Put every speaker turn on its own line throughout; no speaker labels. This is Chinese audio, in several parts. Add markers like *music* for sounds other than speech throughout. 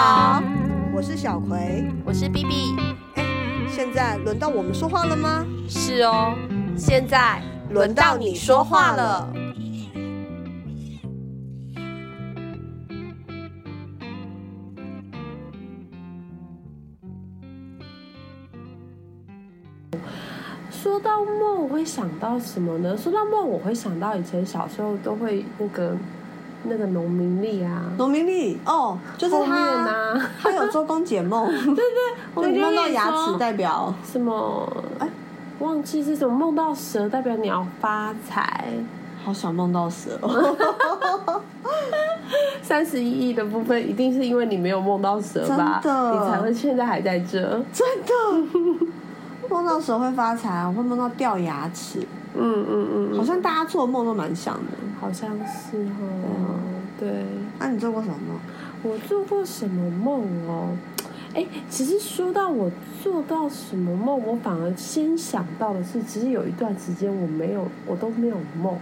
家好，
我是小葵。
我是 B B。
哎，现在轮到我们说话了吗？
是哦，现在轮到你说话了。说到梦，我会想到什么呢？说到梦，我会想到以前小时候都会那个那个农民历啊，
农民历哦，就是
后面
他，
啊，
他有周公解梦，*laughs*
对对，我
就你梦到
跟你
牙齿
说
代表，
什么？
哎
忘记是什么，梦到蛇代表你要发财。
好想梦到蛇哦。*laughs*
三十一亿的部分一定是因为你没有梦到蛇吧？
真的
你才会现在还在这。
真的，*laughs* 梦到蛇会发财，我会梦到掉牙齿，
嗯嗯嗯，
好像大家做的梦都蛮像的。
好像是哦。对，
那、你做过什么梦？
我做过什么梦哦？哎，其实说到我做到什么梦，我反而先想到的是，其实有一段时间我没有，我都没有梦。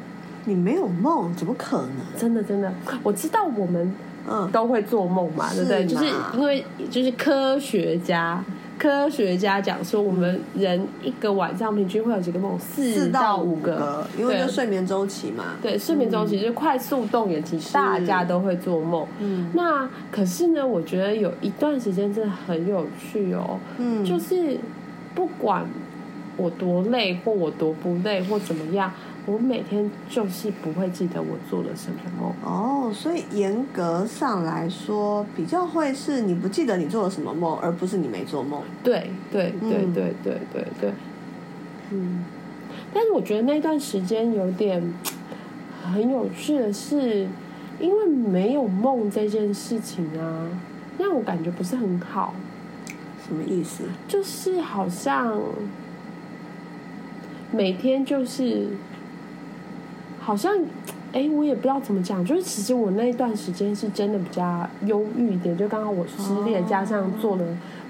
你没有梦，怎么可能？
真的真的，我知道我们
嗯，
都会做梦嘛，对不对？
是
就是因为就是科学家，科学家讲说，我们人一个晚上平均会有几个梦，四
四到
五
五个，因为就睡眠周期嘛。
对，睡眠周期就是快速动眼期，大家都会做梦。
嗯
那可是呢，我觉得有一段时间真的很有趣哦，
嗯，
就是不管我多累或我多不累或怎么样，我每天就是不会记得我做了什么梦。
哦，所以严格上来说，比较会是你不记得你做了什么梦，而不是你没做梦。
对对对
嗯
对对对对，嗯。但是我觉得那段时间有点很有趣的是，因为没有梦这件事情啊，让我感觉不是很好，
什么意思？
就是好像每天就是好像。哎，我也不知道怎么讲，就是其实我那一段时间是真的比较忧郁一点，就刚刚我失恋，
哦
加上做的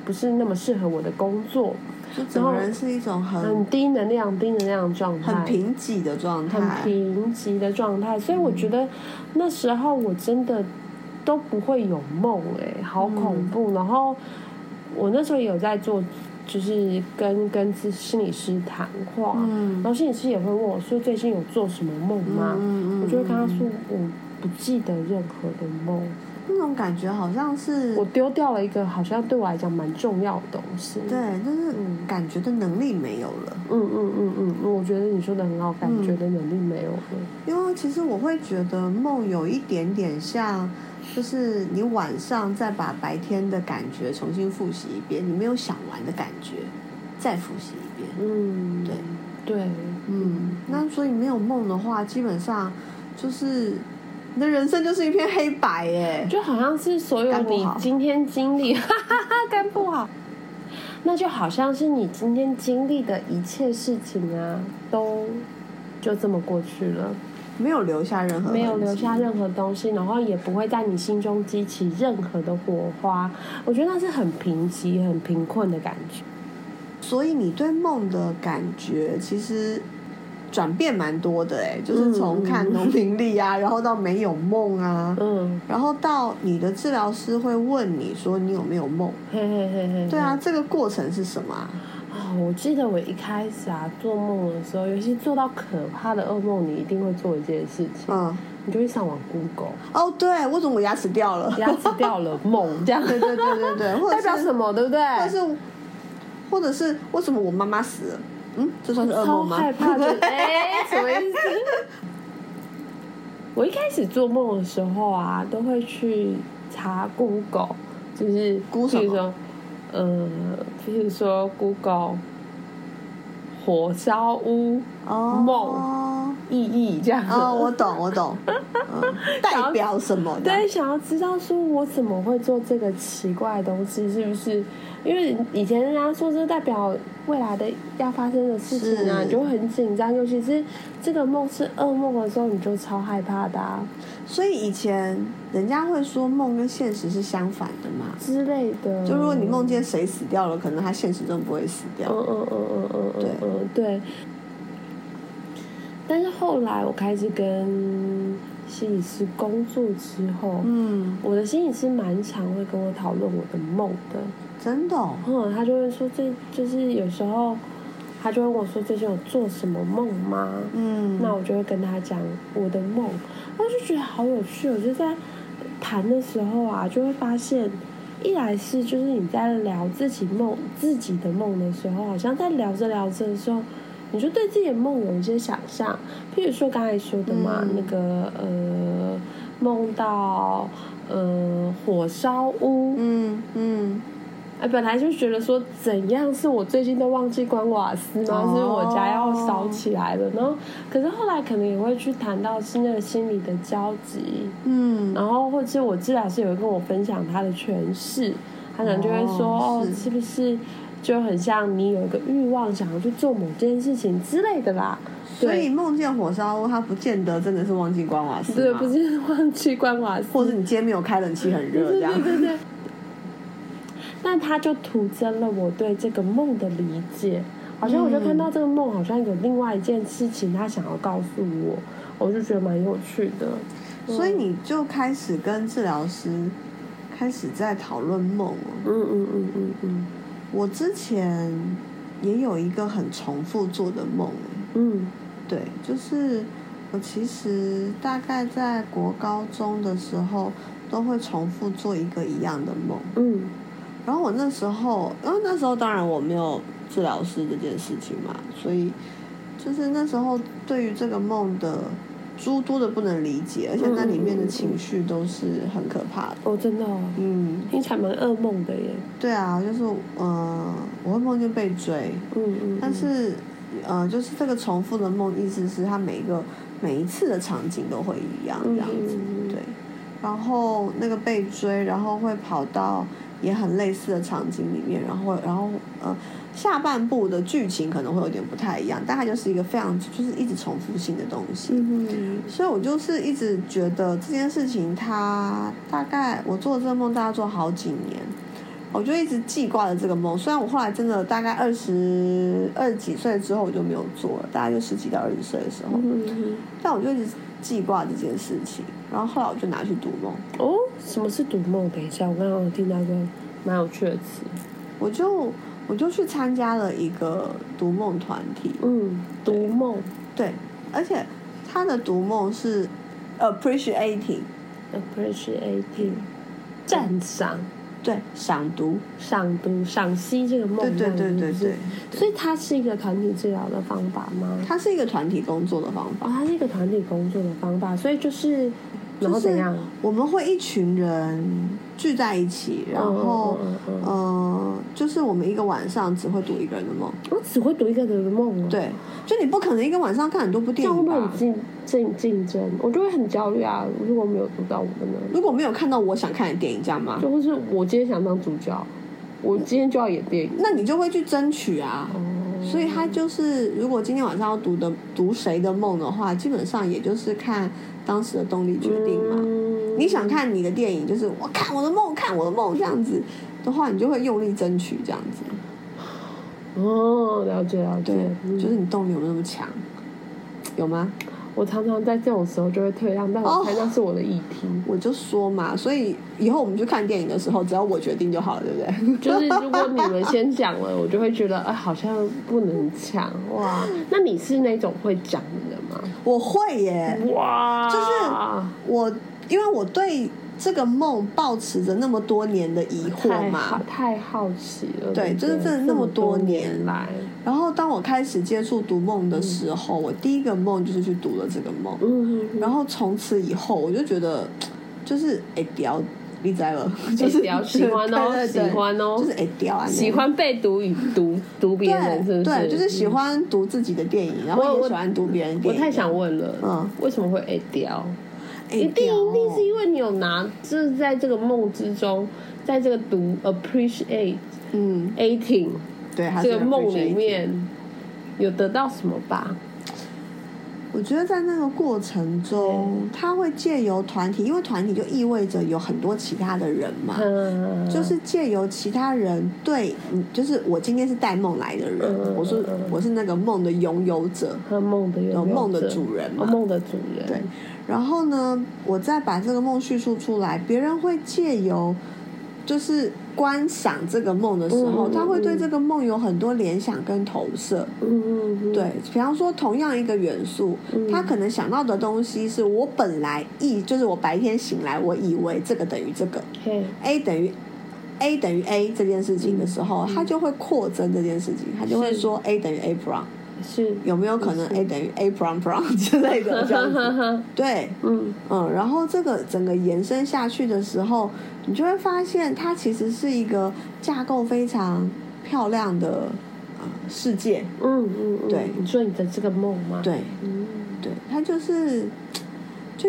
不是那么适合我的工作，
就整个人是一种很
很低能量、低能量的状态，
很贫瘠的状态，
很贫瘠的状态。所以我觉得那时候我真的都不会有梦，哎，好恐怖。然后我那时候也有在做，就是跟跟咨心理师谈话，
嗯
然后心理师也会问我说最近有做什么梦吗？
嗯嗯
我就会跟他
嗯
说我不记得任何的梦，
那种感觉好像是
我丢掉了一个好像对我来讲蛮重要的东西。
对，就是
嗯
感觉的能力没有了。
嗯嗯嗯嗯嗯，我觉得你说的很好，感觉的能力没有了。
因为其实我会觉得梦有一点点像，就是你晚上再把白天的感觉重新复习一遍，你没有想完的感觉再复习一遍。
嗯，
对
对，
嗯，那所以没有梦的话，基本上就是你的人生就是一片黑白耶。
就好像是所有你今天经历，*laughs* 哈哈哈，肝不好，那就好像是你今天经历的一切事情啊，都就这么过去了，
没有留下任何
没有留下任何东西，然后也不会在你心中激起任何的火花。我觉得那是很贫瘠、很贫困的感觉。
所以你对梦的感觉其实转变蛮多的哎，就是从看农民历啊，然后到没有梦啊，
嗯，
然后到你的治疗师会问你说你有没有梦？
嘿嘿嘿嘿，
对啊，这个过程是什么啊？
啊，我记得我一开始啊做梦的时候，尤其做到可怕的噩梦，你一定会做一件事情，
嗯，
你就会上网 Google，
哦，对，为什么我牙齿掉了？
牙齿掉了梦，*laughs* 这样
对对对对对，或者
代表什么，对不对？
或者是或者是为什么我妈妈死了？嗯，这算是噩
超
梦吗？
害怕的，*laughs* 哎，什么意思？我一开始做梦的时候啊，都会去查 Google，就是
估什么
譬如说，呃，比如说 Google 火烧屋
哦，
梦意义这样子。
哦，我懂，我懂，*laughs* 嗯，代表什么的？
对，想要知道说我怎么会做这个奇怪的东西，是不是？因为以前人家说这代表未来的要发生的事情啊，你就会很紧张，尤其是这个梦是噩梦的时候，你就超害怕的、啊、
所以以前人家会说梦跟现实是相反的嘛。
之类的。
就如果你梦见谁死掉了，可能他现实中不会死掉。
嗯嗯嗯嗯嗯嗯
对
嗯对。但是后来我开始跟心理师工作之后，
嗯，
我的心理师蛮常会跟我讨论我的梦的。
真的、哦，
嗯，他就会说这就是有时候，他就问我说最近有做什么梦吗？
嗯，
那我就会跟他讲我的梦，我就觉得好有趣。我就在谈的时候啊，就会发现，一来是就是你在聊自己梦自己的梦的时候，好像在聊着聊着的时候，你就对自己的梦有一些想象。譬如说刚才说的嘛，
嗯。
那个呃，梦到呃火烧屋，
嗯嗯，
哎，本来就觉得说怎样是我最近都忘记关瓦斯吗？
哦
是我家要烧起来了，然后可是后来可能也会去谈到是那个心理的交集，
嗯，
然后或者我治疗师也会跟我分享他的诠释，他可能就会说哦，
是
不是就很像你有一个欲望想要去做某件事情之类的啦？
所以梦见火烧屋，它不见得真的是忘记关瓦斯
对，不是忘记关瓦斯，
或者是你今天没有开冷气很热
对
这样
对。对对。那他就徒增了我对这个梦的理解，好像我就看到这个梦好像有另外一件事情，他想要告诉我，我就觉得蛮有趣的。
所以你就开始跟治疗师开始在讨论梦哦。
嗯嗯嗯嗯嗯
我之前也有一个很重复做的梦，
嗯。
对，就是我其实大概在国高中的时候都会重复做一个一样的梦。
嗯。
然后我那时候，因为那时候当然我没有治疗师这件事情嘛，所以就是那时候对于这个梦的诸多的不能理解，而且那里面的情绪都是很可怕的。
哦，真的哦，
嗯，
听起来蛮噩梦的耶。
对啊，就是呃，我会梦见被追，
嗯嗯，
但是呃，就是这个重复的梦，意思是它每一个每一次的场景都会一样这样子，对。然后那个被追，然后会跑到也很类似的场景里面，然后然后呃下半部的剧情可能会有点不太一样，但它就是一个非常就是一直重复性的东西。
嗯嗯
所以我就是一直觉得这件事情，它大概我做这个梦大概做好几年，我就一直记挂着这个梦。虽然我后来真的大概二十二十几岁之后我就没有做了，大概就十几到二十岁的时候，但我就一直记挂这件事情。然后后来我就拿去读梦，
哦，什么是读梦？等一下，我刚刚有听到一个蛮有趣的词。
我就我就去参加了一个读梦团体，
嗯，读梦。
对，而且他的读梦是
appreciating，appreciating 赞赏、
对，赏读，
赏读、赏析这个梦，
对对对对对。
所以它是一个团体治疗的方法吗？
它是一个团体工作的方法。
哦，它是一个团体工作的方法，所以就是，然后怎样？
我们会一群人聚在一起，然后
嗯嗯嗯嗯
呃，就是我们一个晚上只会读一个人的梦。
我只会读一个人的梦哦。，
对，就你不可能一个晚上看很多部电影吧
样会不会很？竞竞竞争？我就会很焦虑啊！如果没有读到我的呢？
如果没有看到我想看的电影，这样吗？
就会是我今天想当主角，我今天就要演电影。
那你就会去争取啊。
哦，
所以他就是，如果今天晚上要读的读谁的梦的话，基本上也就是看当时的动力决定嘛。
嗯
你想看你的电影，就是我看我的梦，看我的梦这样子的话，你就会用力争取这样子。
哦，了解了解
对，，
嗯
就是你动力有没有那么强？有吗？
我常常在这种时候就会退让，但我猜那是我的议题。
我就说嘛，所以以后我们去看电影的时候，只要我决定就好了，对不对？*laughs*
就是如果你们先讲了，我就会觉得，哎、好像不能抢哇。那你是那种会讲的人吗？
我会耶，
哇，
就是我因为我对这个梦抱持着那么多年的疑惑嘛，
太好奇了。
对就是真的那
这
么多
多
年
来，
然后当我开始接触读梦的时候，我第一个梦就是去读了这个梦，
嗯，
然后从此以后我就觉得，*tsk* 就是哎屌，你知了，*laughs* 就是
屌喜欢哦 *laughs* 喜欢哦。
就是哎屌啊，
喜欢被读与读读别人，是不是？
对对，就是喜
嗯。
欢读自己的电影，然后也喜欢读别人电影。
我太想问了，
嗯，
为什么会 A 掉？
哎
一定一定是因为你有拿，就是在这个梦之中，在这个读 appreciate
嗯
，eighteen
对，它是
这个梦里面有得到什么吧？
我觉得在那个过程中，他会借由团体，因为团体就意味着有很多其他的人嘛，
嗯，
就是借由其他人对，嗯就是我今天是带梦来的人，
嗯
我是我是那个梦的拥有者，
和梦的拥有者。
梦的主人嘛。
哦梦的主人，
对，然后呢，我再把这个梦叙述出来，别人会借由就是观赏这个梦的时候，他会对这个梦有很多联想跟投射。
嗯嗯嗯，
对，比方说同样一个元素，
嗯。
他可能想到的东西是我本来意，就是我白天醒来，我以为这个等于这个。
嘿
，，A 等于 A 等于 A 这件事情的时候，他就会扩增这件事情，他就会说 A 等于 A prom，
是。
有没有可能 A 等于 A prom prom 之类的这样子？*laughs* 对，
嗯。
嗯，然后这个整个延伸下去的时候，你就会发现它其实是一个架构非常漂亮的呃世界。
嗯嗯嗯，
对。
你说你的这个梦吗？，
对，
嗯。
对，它就是，就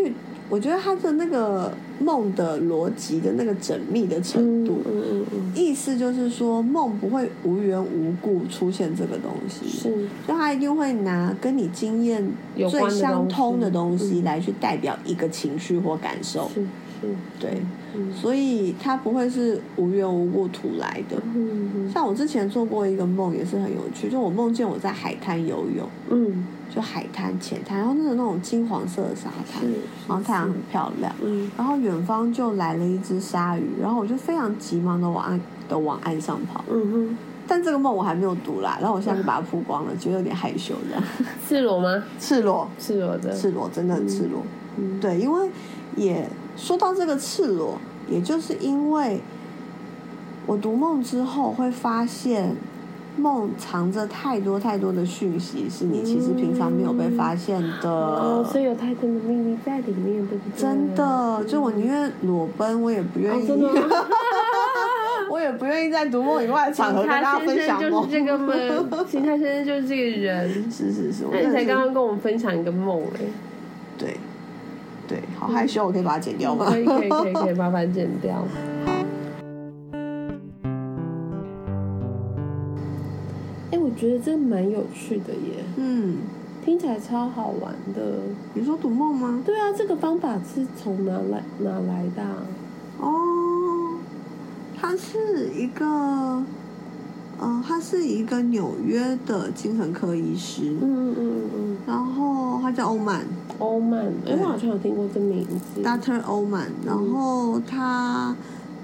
我觉得他的那个梦的逻辑的那个缜密的程度，
嗯嗯嗯
意思就是说梦不会无缘无故出现这个东
嗯，
西，
是
就他一定会拿跟你经验最相通的东
西
来去代表一个情绪或感受。
是是，
对，
嗯。
所以它不会是无缘无故突来的。
嗯嗯
像我之前做过一个梦，也是很有趣，就我梦见我在海滩游泳，
嗯，
就海滩浅滩，然后那种那种金黄色的沙滩，然后太阳很漂亮，
嗯。
然后远方就来了一只鲨鱼，然后我就非常急忙的往岸的往岸上跑，
嗯哼，
但这个梦我还没有读啦，然后我现在就把它曝光了，觉得有点害羞这样，*laughs*
赤裸吗？
赤裸，
赤裸的，
赤裸，真的很赤裸，
嗯，
对，因为也说到这个赤裸，也就是因为我读梦之后会发现，梦藏着太多太多的讯息，是你其实平常没有被发现的。
哦，所以有太多的秘密在里面，对不对？
真的，就我宁愿裸奔，我也不愿意，*laughs* 我也不愿意在读梦以外的场合跟大家分享
就是。这个梦，秦泰先生就是这个人。*laughs*
是是是，我
那你才刚刚跟我们分享一个梦哎，
对对，好害羞，我可以把它剪掉吗？
可以可以可以可以，麻烦剪掉。
好，
哎，我觉得这蛮有趣的耶，
嗯，
听起来超好玩的。
你说读梦吗？
对啊，这个方法是从哪来哪来的啊？
哦，它是一个，呃，他是一个纽约的精神科医师，
嗯嗯嗯
然后他叫欧曼。
嗯，欧曼，哎，我好像有听过这名字。
，Doctor 欧曼，然后他。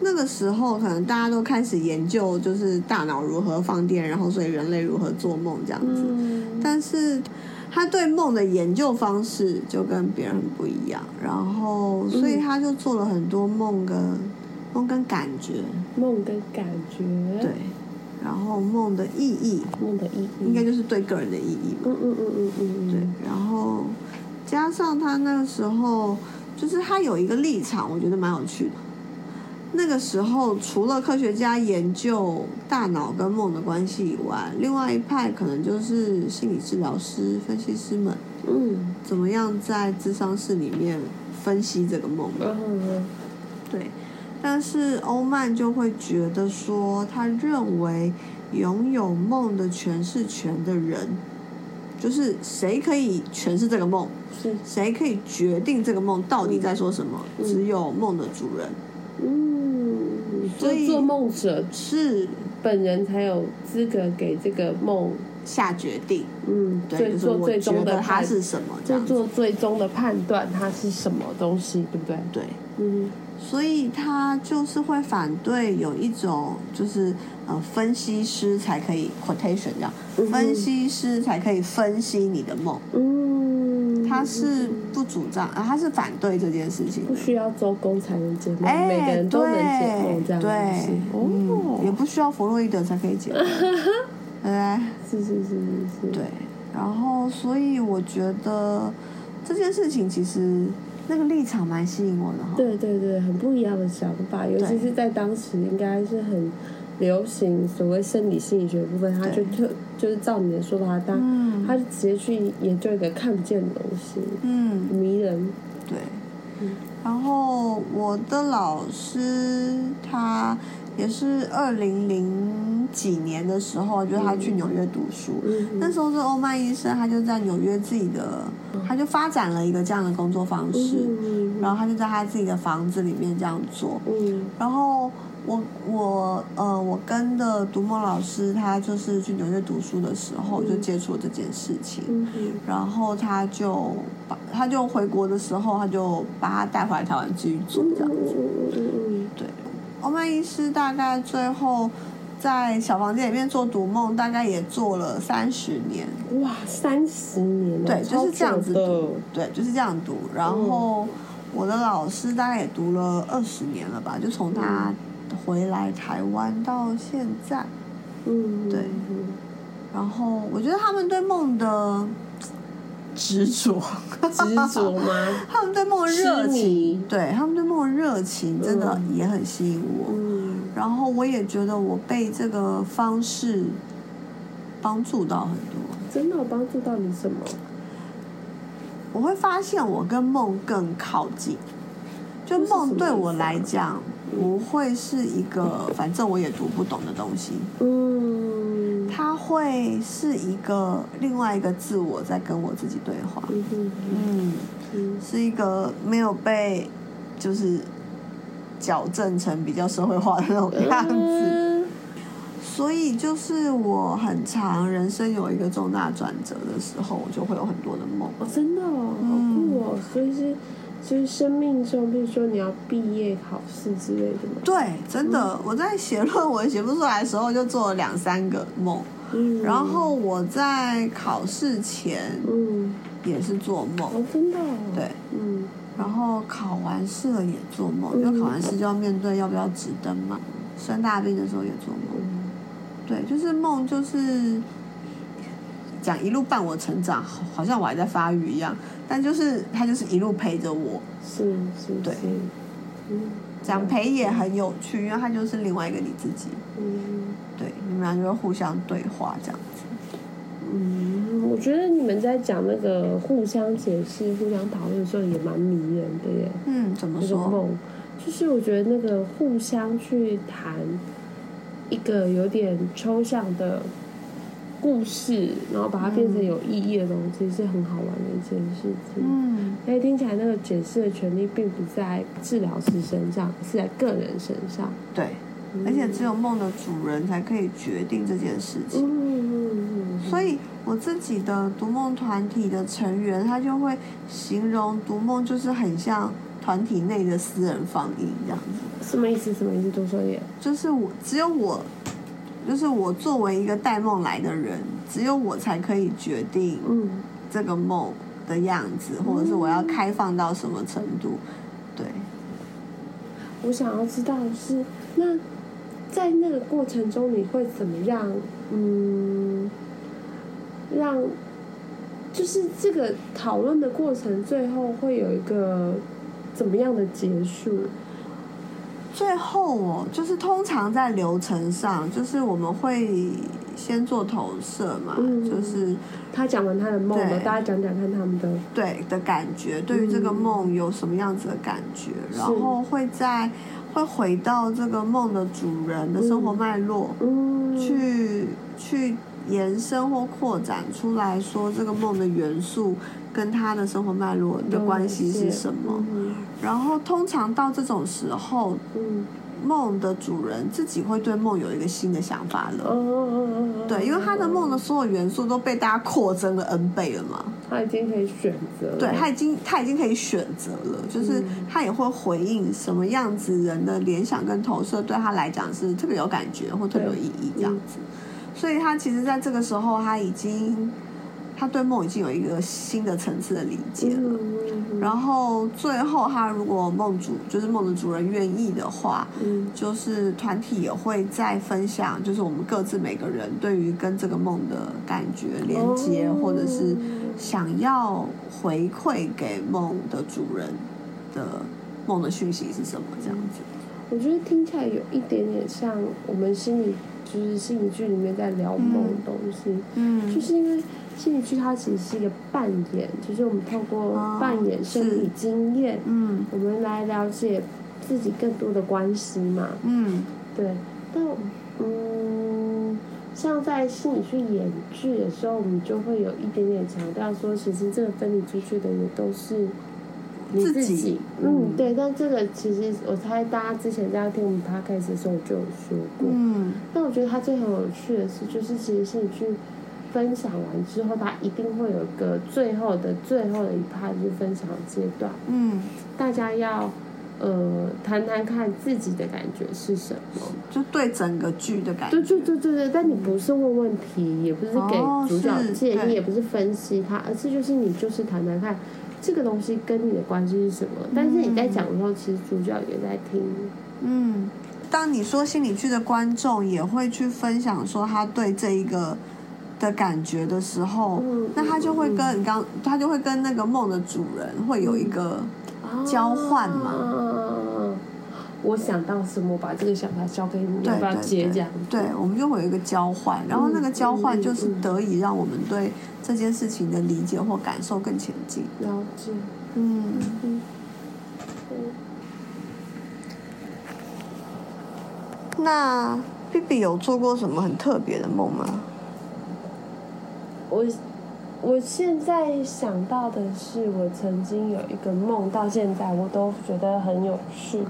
那个时候，可能大家都开始研究，就是大脑如何放电，然后所以人类如何做梦这样子。
嗯，
但是他对梦的研究方式就跟别人很不一样，然后所以他就做了很多梦跟梦跟感觉，
梦跟感觉，
对，，然后梦的意义
梦的意义，
应该就是对个人的意义嘛，
嗯嗯嗯嗯嗯，
对，然后加上他那个时候就是他有一个立场，我觉得蛮有趣的。那个时候，除了科学家研究大脑跟梦的关系以外，另外一派可能就是心理治疗师、分析师们，
嗯。
怎么样在智商室里面分析这个梦。
嗯嗯。
对，但是欧曼就会觉得说，他认为拥有梦的诠释权的人，就是谁可以诠释这个梦，
是，
谁可以决定这个梦到底在说什么，
嗯
只有梦的主人。
嗯，
所以
做梦者
是
本人才有资格给这个梦，
下决定，
嗯，
对，
最
就是我
做最终
觉得它
的他，
是什么这
就。做最终的判断，它是什么东西，对不对？
对，
嗯。
所以他就是会反对有一种就是呃分析师才可以 quotation 这样，
嗯。
分析师才可以分析你的梦，
嗯，
他是不主张啊，他是反对这件事情
不。需要周公才能解梦，
哎，
每个人都能解梦，这样子
对，
是
嗯，也
哦，
不需要弗洛伊德才可以解梦，对不对？
是是是是是，
对，然后所以我觉得这件事情其实那个立场蛮吸引我的哈。
对对对，很不一样的想法，尤其是在当时应该是很流行所谓生理心理学的部分，他就特就是照你的说法，他
嗯
他就直接去研究一个看不见的东西，
嗯，
迷人。
对
嗯。
然后我的老师他也是二零零几年的时候，就是他去纽约读书。
嗯
那时候是欧曼医生，他就在纽约自己的，他就发展了一个这样的工作方式。
嗯
然后他就在他自己的房子里面这样做。
嗯
然后我我呃，我跟的独梦老师，他就是去纽约读书的时候就接触这件事情。
嗯
然后他就把他就回国的时候，他就把他带回来台湾继续做这样子。对，欧曼医师大概最后在小房间里面做读梦，大概也做了三十年。
嗯，哇，三十年了，
对，就是这样子读，对，就是这样读。然后我的老师大概也读了二十年了吧，就从他回来台湾到现在。
嗯，
对然后我觉得他们对梦的执着，
执着吗？*laughs*
他们对梦的热情，对他们对梦的热情真的
嗯
也很吸引我。
嗯
然后我也觉得我被这个方式帮助到很多。
真的有帮助到你什么？
我会发现我跟梦更靠近，就梦对我来讲不会是一个反正我也读不懂的东西，
嗯，
它会是一个另外一个自我在跟我自己对话。
嗯
是一个没有被就是矫正成比较社会化的那种样子。
嗯
所以就是我很长人生有一个重大转折的时候，我就会有很多的梦。
哦，真的哦，好
嗯
酷哦！所以是，就是生命中，比如说你要毕业考试之类的吗。
对，真的，我在写论文写不出来的时候，就做了两三个梦。
嗯，
然后我在考试前
嗯，
也是做梦，
哦，真的、哦，
对，
嗯。
然后考完试了也做梦，
嗯。
因为考完试就要面对要不要直登嘛。生大病的时候也做梦，
嗯。
对，就是梦，就是讲一路伴我成长，好好像我还在发育一样，但就是他就是一路陪着我，
是是，
对
是，嗯，
讲陪也很有趣，因为他就是另外一个你自己，
嗯
对，你们俩就会互相对话这样子。
嗯，我觉得你们在讲那个互相解释、互相讨论的时候也蛮迷人的耶。
嗯，怎么
那个
说？
梦，就是我觉得那个互相去谈一个有点抽象的故事，然后把它变成有意义的东西，是很好玩的一件事情。
嗯
所以听起来那个解释的权利并不在治疗师身上，是在个人身上。
对，而且只有梦的主人才可以决定这件事情。
嗯嗯嗯，
所以我自己的读梦团体的成员，他就会形容读梦就是很像团体内的私人放映这样子，
什么意思？什么意思？多说一点。
就是我只有我，就是我作为一个带梦来的人，只有我才可以决定
嗯
这个梦的样子，或者是我要开放到什么程度。对，
我想要知道的是，那在那个过程中，你会怎么样？嗯，让就是这个讨论的过程，最后会有一个怎么样的结束？
最后哦，就是通常在流程上，就是我们会先做投射嘛，
嗯。
就是
他讲完他的梦了，
对
大家讲讲看他们的
对的感觉，对于这个梦有什么样子的感觉，
是
然后会在会回到这个梦的主人的生活脉络，
嗯。
去去延伸或扩展出来说这个梦的元素跟他的生活脉络的关系是什么。
嗯
然后通常到这种时候，
嗯
梦的主人自己会对梦有一个新的想法了。对，因为他的梦的所有元素都被大家扩增了 N 倍了嘛。
他已经可以选择了，
对他已经他已经可以选择了，就是
嗯
他也会回应什么样子人的联想跟投射对他来讲是特别有感觉或特别有意义这样子，所以他其实在这个时候他已经他对梦已经有一个新的层次的理解了。然后最后，他如果梦主就是梦的主人愿意的话，
嗯
就是团体也会再分享，就是我们各自每个人对于跟这个梦的感觉连接，
哦
或者是想要回馈给梦的主人的梦的讯息是什么，这样子。
我觉得听起来有一点点像我们心理，就是心理剧里面在聊梦的东西，
嗯
就是因为心理剧它其实是一个扮演，就是我们透过
哦
扮演身
体
经验，
嗯。
我们来了解自己更多的关系嘛。
嗯。
对，但嗯，像在心理去演剧的时候，我们就会有一点点强调说，其实这个分离出去的也都是你
自己。
己，嗯，对。但这个其实我猜大家之前在听我们 podcast 的时候就有说过，
嗯。
但我觉得它最很有趣的是，就是其实是你去分享完之后，它一定会有一个最后的最后的一趴就是分享阶段，
嗯，
大家要呃谈谈看自己的感觉是什么。
就对整个剧的感觉。
对对对对对，但你不是问问题，也不是给
哦
主角建议，也不是分析他，而是就是你就是谈谈看这个东西跟你的关系是什么。但是你在讲的时候，其实主角也在听。
嗯，当你说心理剧的观众也会去分享说他对这一个的感觉的时候，
嗯
那他就会跟你刚，他就会跟那个梦的主人会有一个交换嘛。
啊我想到什么，我把这个想法交给你，
对
要不要
对对
接这样？
对，我们就会有一个交换，然后那个交换就是得以让我们对这件事情的理解或感受更前进。
了解。
嗯，
嗯嗯
那 B B 有做过什么很特别的梦吗？
我我现在想到的是，我曾经有一个梦，到现在我都觉得很有趣。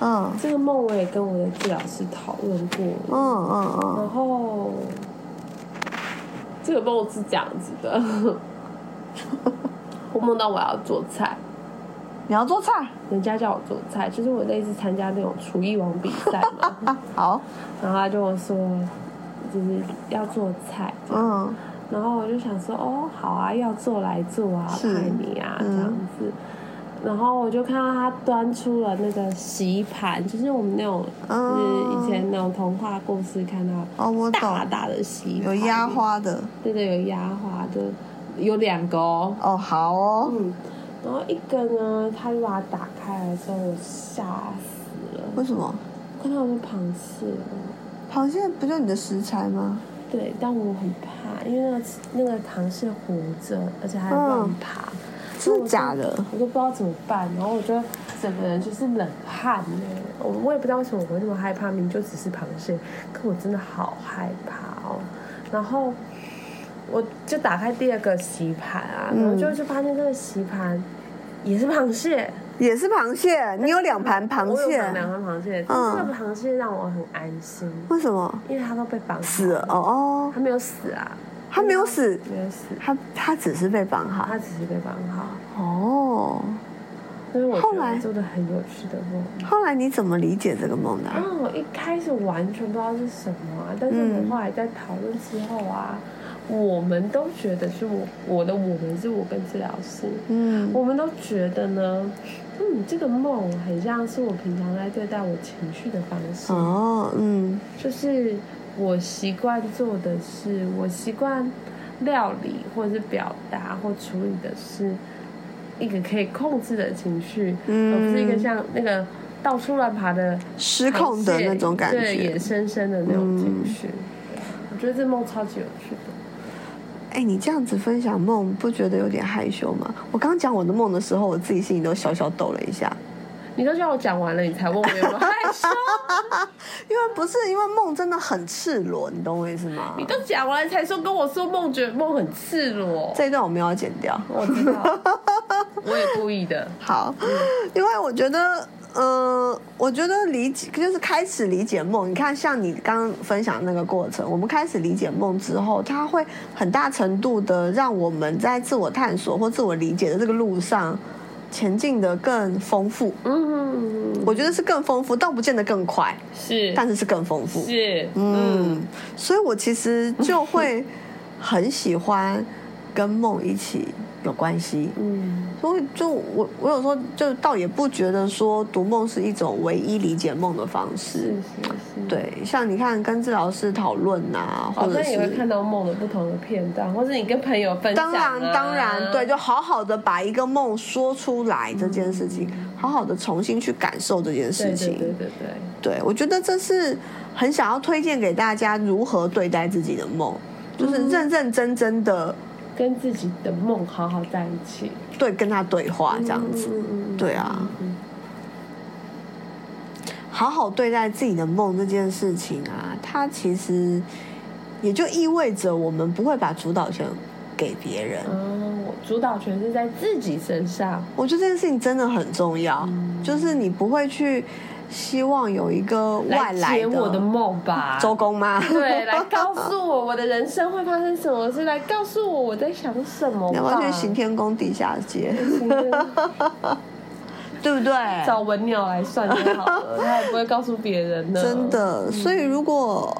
嗯。
这个梦我也跟我的治疗师讨论过，
嗯嗯嗯。
然后这个梦是这样子的，*laughs* 我梦到我要做菜，
你要做菜？
人家叫我做菜，就是我那一次参加那种厨艺王比赛嘛，
啊？*laughs* 好，
然后他就我说就是要做菜，
嗯
然后我就想说，哦，好啊，要做来做啊，
是
派你啊，
嗯
这样子。然后我就看到他端出了那个洗盘，就是我们那种，
嗯
就是以前那种童话故事看到
哦，我，
大大的洗盘，
有压，花的
对对，有压花的，有两个哦，
哦，好哦，
嗯，然后一个呢，他就把它打开的时候，我吓死了，
为什么？
看到是螃蟹哦。
螃蟹不就你的食材吗？
对，但我很怕，因为那个那个螃蟹活着，而且还乱爬，
真的假的？
我都不知道怎么办，然后我就整个人就是冷汗呢。我我也不知道为什么我会那么害怕，明明就只是螃蟹，可我真的好害怕哦。然后我就打开第二个洗盘啊，然后就就发现这个洗盘也是螃蟹，
也是螃蟹，你有两盘螃 *laughs*
我有
蟹，
两盘螃蟹，嗯。这个螃蟹让我很安心，
为什么？
因为它都被绑
死了？哦。哦，
它没有死啊，
它没有死，
没有死。
它它只是被绑好。
它只是被绑好，
哦。
所以我觉
后来？
得做的很有趣的梦。
后来你怎么理解这个梦的啊？
嗯，我一开始完全不知道是什么啊，但是我们后来在讨论之后啊，我们都觉得是我我的我们是我跟治疗师，
嗯。
我们都觉得呢，嗯，这个梦很像是我平常在对待我情绪的方式，
哦嗯
就是我习惯做的是，我习惯料理或者是表达或处理的是一个可以控制的情绪，
嗯
而不是一个像那个到处乱爬的
失控的那种感
对，
觉
野。生生的那种情绪。我觉得这梦超级有趣的。
哎，你这样子分享梦，不觉得有点害羞吗？我刚讲我的梦的时候，我自己心里都小小抖了一下，
你都叫我讲完了，你才问我有没有害羞？*laughs*
因为不是因为梦真的很赤裸，你懂我意思吗
你？都讲完了才说跟我说梦，觉得梦很赤裸。
这一段我们要剪掉。
我知道，*laughs* 我也故意的。
好，因为我觉得，呃，我觉得理解就是开始理解梦。你看，像你刚刚分享的那个过程，我们开始理解梦之后，它会很大程度的让我们在自我探索或自我理解的这个路上前进的更丰富。
嗯，
我觉得是更丰富，倒不见得更快，
是
但是是更丰富。
是，
嗯，所以我其实就会很喜欢跟梦一起有关系。
嗯
所以就我我有时候就倒也不觉得说读梦是一种唯一理解梦的方式。
是是。
对，像你看跟治疗师讨论啊，或
好
者
像也会看。到梦的不同的片段，或者你跟朋友分享、啊。
当然，当然，对，就好好的把一个梦说出来这件事情，好好的重新去感受这件事情。
对对对，
对，我觉得这是很想要推荐给大家如何对待自己的梦，就是认认真真的
跟自己的梦好好在一起，
对跟他对话这样子。对啊，
嗯
好好对待自己的梦这件事情啊，它其实也就意味着我们不会把主导权给别人。
嗯，我主导权是在自己身上。
我觉得这件事情真的很重要，就是你不会去希望有一个外来
解我的梦吧，
周公吗？
对，来告诉我我的人生会发生什么事，来告诉我我在想什么。
你要不要去行天宫底下接？*laughs* 对不对？
找文鸟来算就好了，他也不会告诉别人的。
真的，所以如果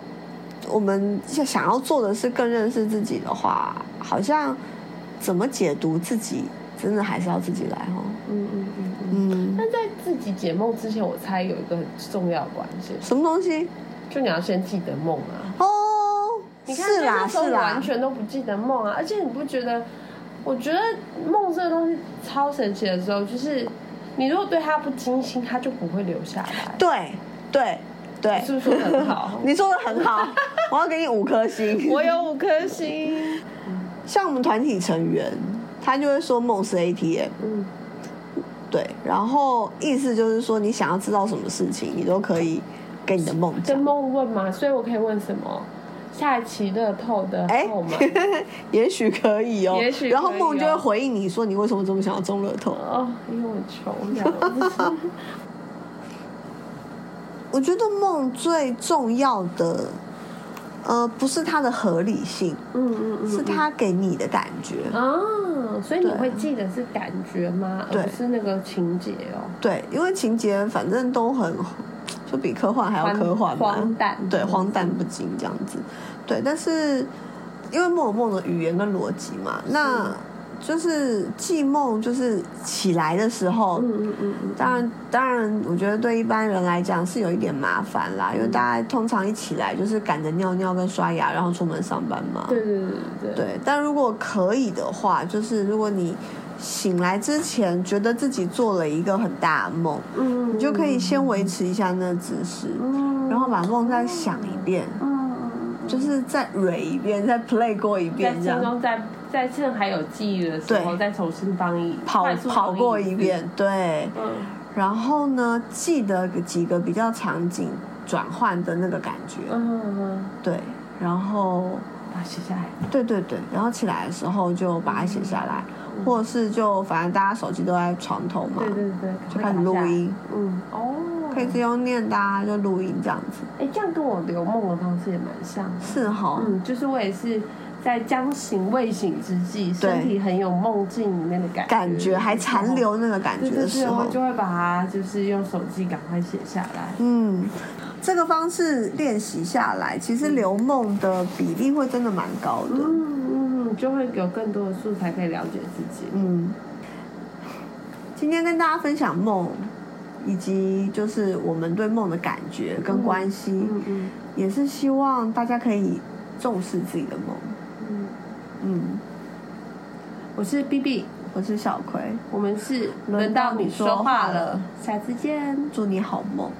我们想要做的是更认识自己的话，好像怎么解读自己，真的还是要自己来哦。嗯嗯
嗯嗯。但在自己解梦之前，我猜有一个很重要的关键，
什么东西？
就你要先记得梦啊。
哦，
你看那时候完全都不记得梦啊，而且你不觉得？我觉得梦这个东西超神奇的时候，就是。你如果对它不精心，它就不会留下来。
对对对，
是不是说的很好？*laughs*
你说的很好，我要给你五颗星。*laughs*
我有五颗星。
像我们团体成员，他就会说梦是 ATM。嗯，对，然后意思就是说，你想要知道什么事情，你都可以跟你的梦讲。
跟梦问嘛？所以我可以问什么？下一期乐透的号码，*laughs*
也许可以哦。
也许，
然后梦就会回应你说：“你为什么这么想要中乐透？”
哦，因为我穷。*laughs*
我觉得梦最重要的，呃，不是它的合理性，嗯嗯嗯，是它给你的感觉
啊。所以你会记得是感觉吗？而不是那个情节哦。
对，因为情节反正都很。就比科幻还要科幻
嘛？荒诞，
对，荒诞不经这样子，对。但是因为莫尔梦的语言跟逻辑嘛，那就是记梦，就是起来的时候，嗯嗯嗯。当然，当然，我觉得对一般人来讲是有一点麻烦啦，因为大家通常一起来就是赶着尿尿跟刷牙，然后出门上班嘛。
对对对对。
对，但如果可以的话，就是如果你。醒来之前，觉得自己做了一个很大的梦，嗯，你就可以先维持一下那个姿势，嗯，然后把梦再想一遍，嗯，就是再 re 一遍，再 play 过一遍，
在心中在在趁还有记忆的时候，再重新帮你
跑跑过一遍，对，嗯，然后呢，记得几个比较场景转换的那个感觉，嗯，对，然后
把它写下来，
对对对，然后起来的时候就把它写下来。或者是就反正大家手机都在床头嘛，
对对对，
就开始录音，嗯，哦，可以直接念的，就录音这样子。
哎，这样跟我留梦的方式也蛮像，
是哈，
嗯，就是我也是在将醒未醒之际，身体很有梦境里面的感
感觉，还残留那个感觉的时候，
就会把它就是用手机赶快写下来。
嗯，这个方式练习下来，其实留梦的比例会真的蛮高的。
嗯嗯就会有更多的素材可以了解自己。嗯，
今天跟大家分享梦，以及就是我们对梦的感觉跟关系，嗯嗯，也是希望大家可以重视自己的梦。嗯。
嗯，我是 B B，
我是小葵，
我们是轮到你说话了，下次见，
祝你好梦。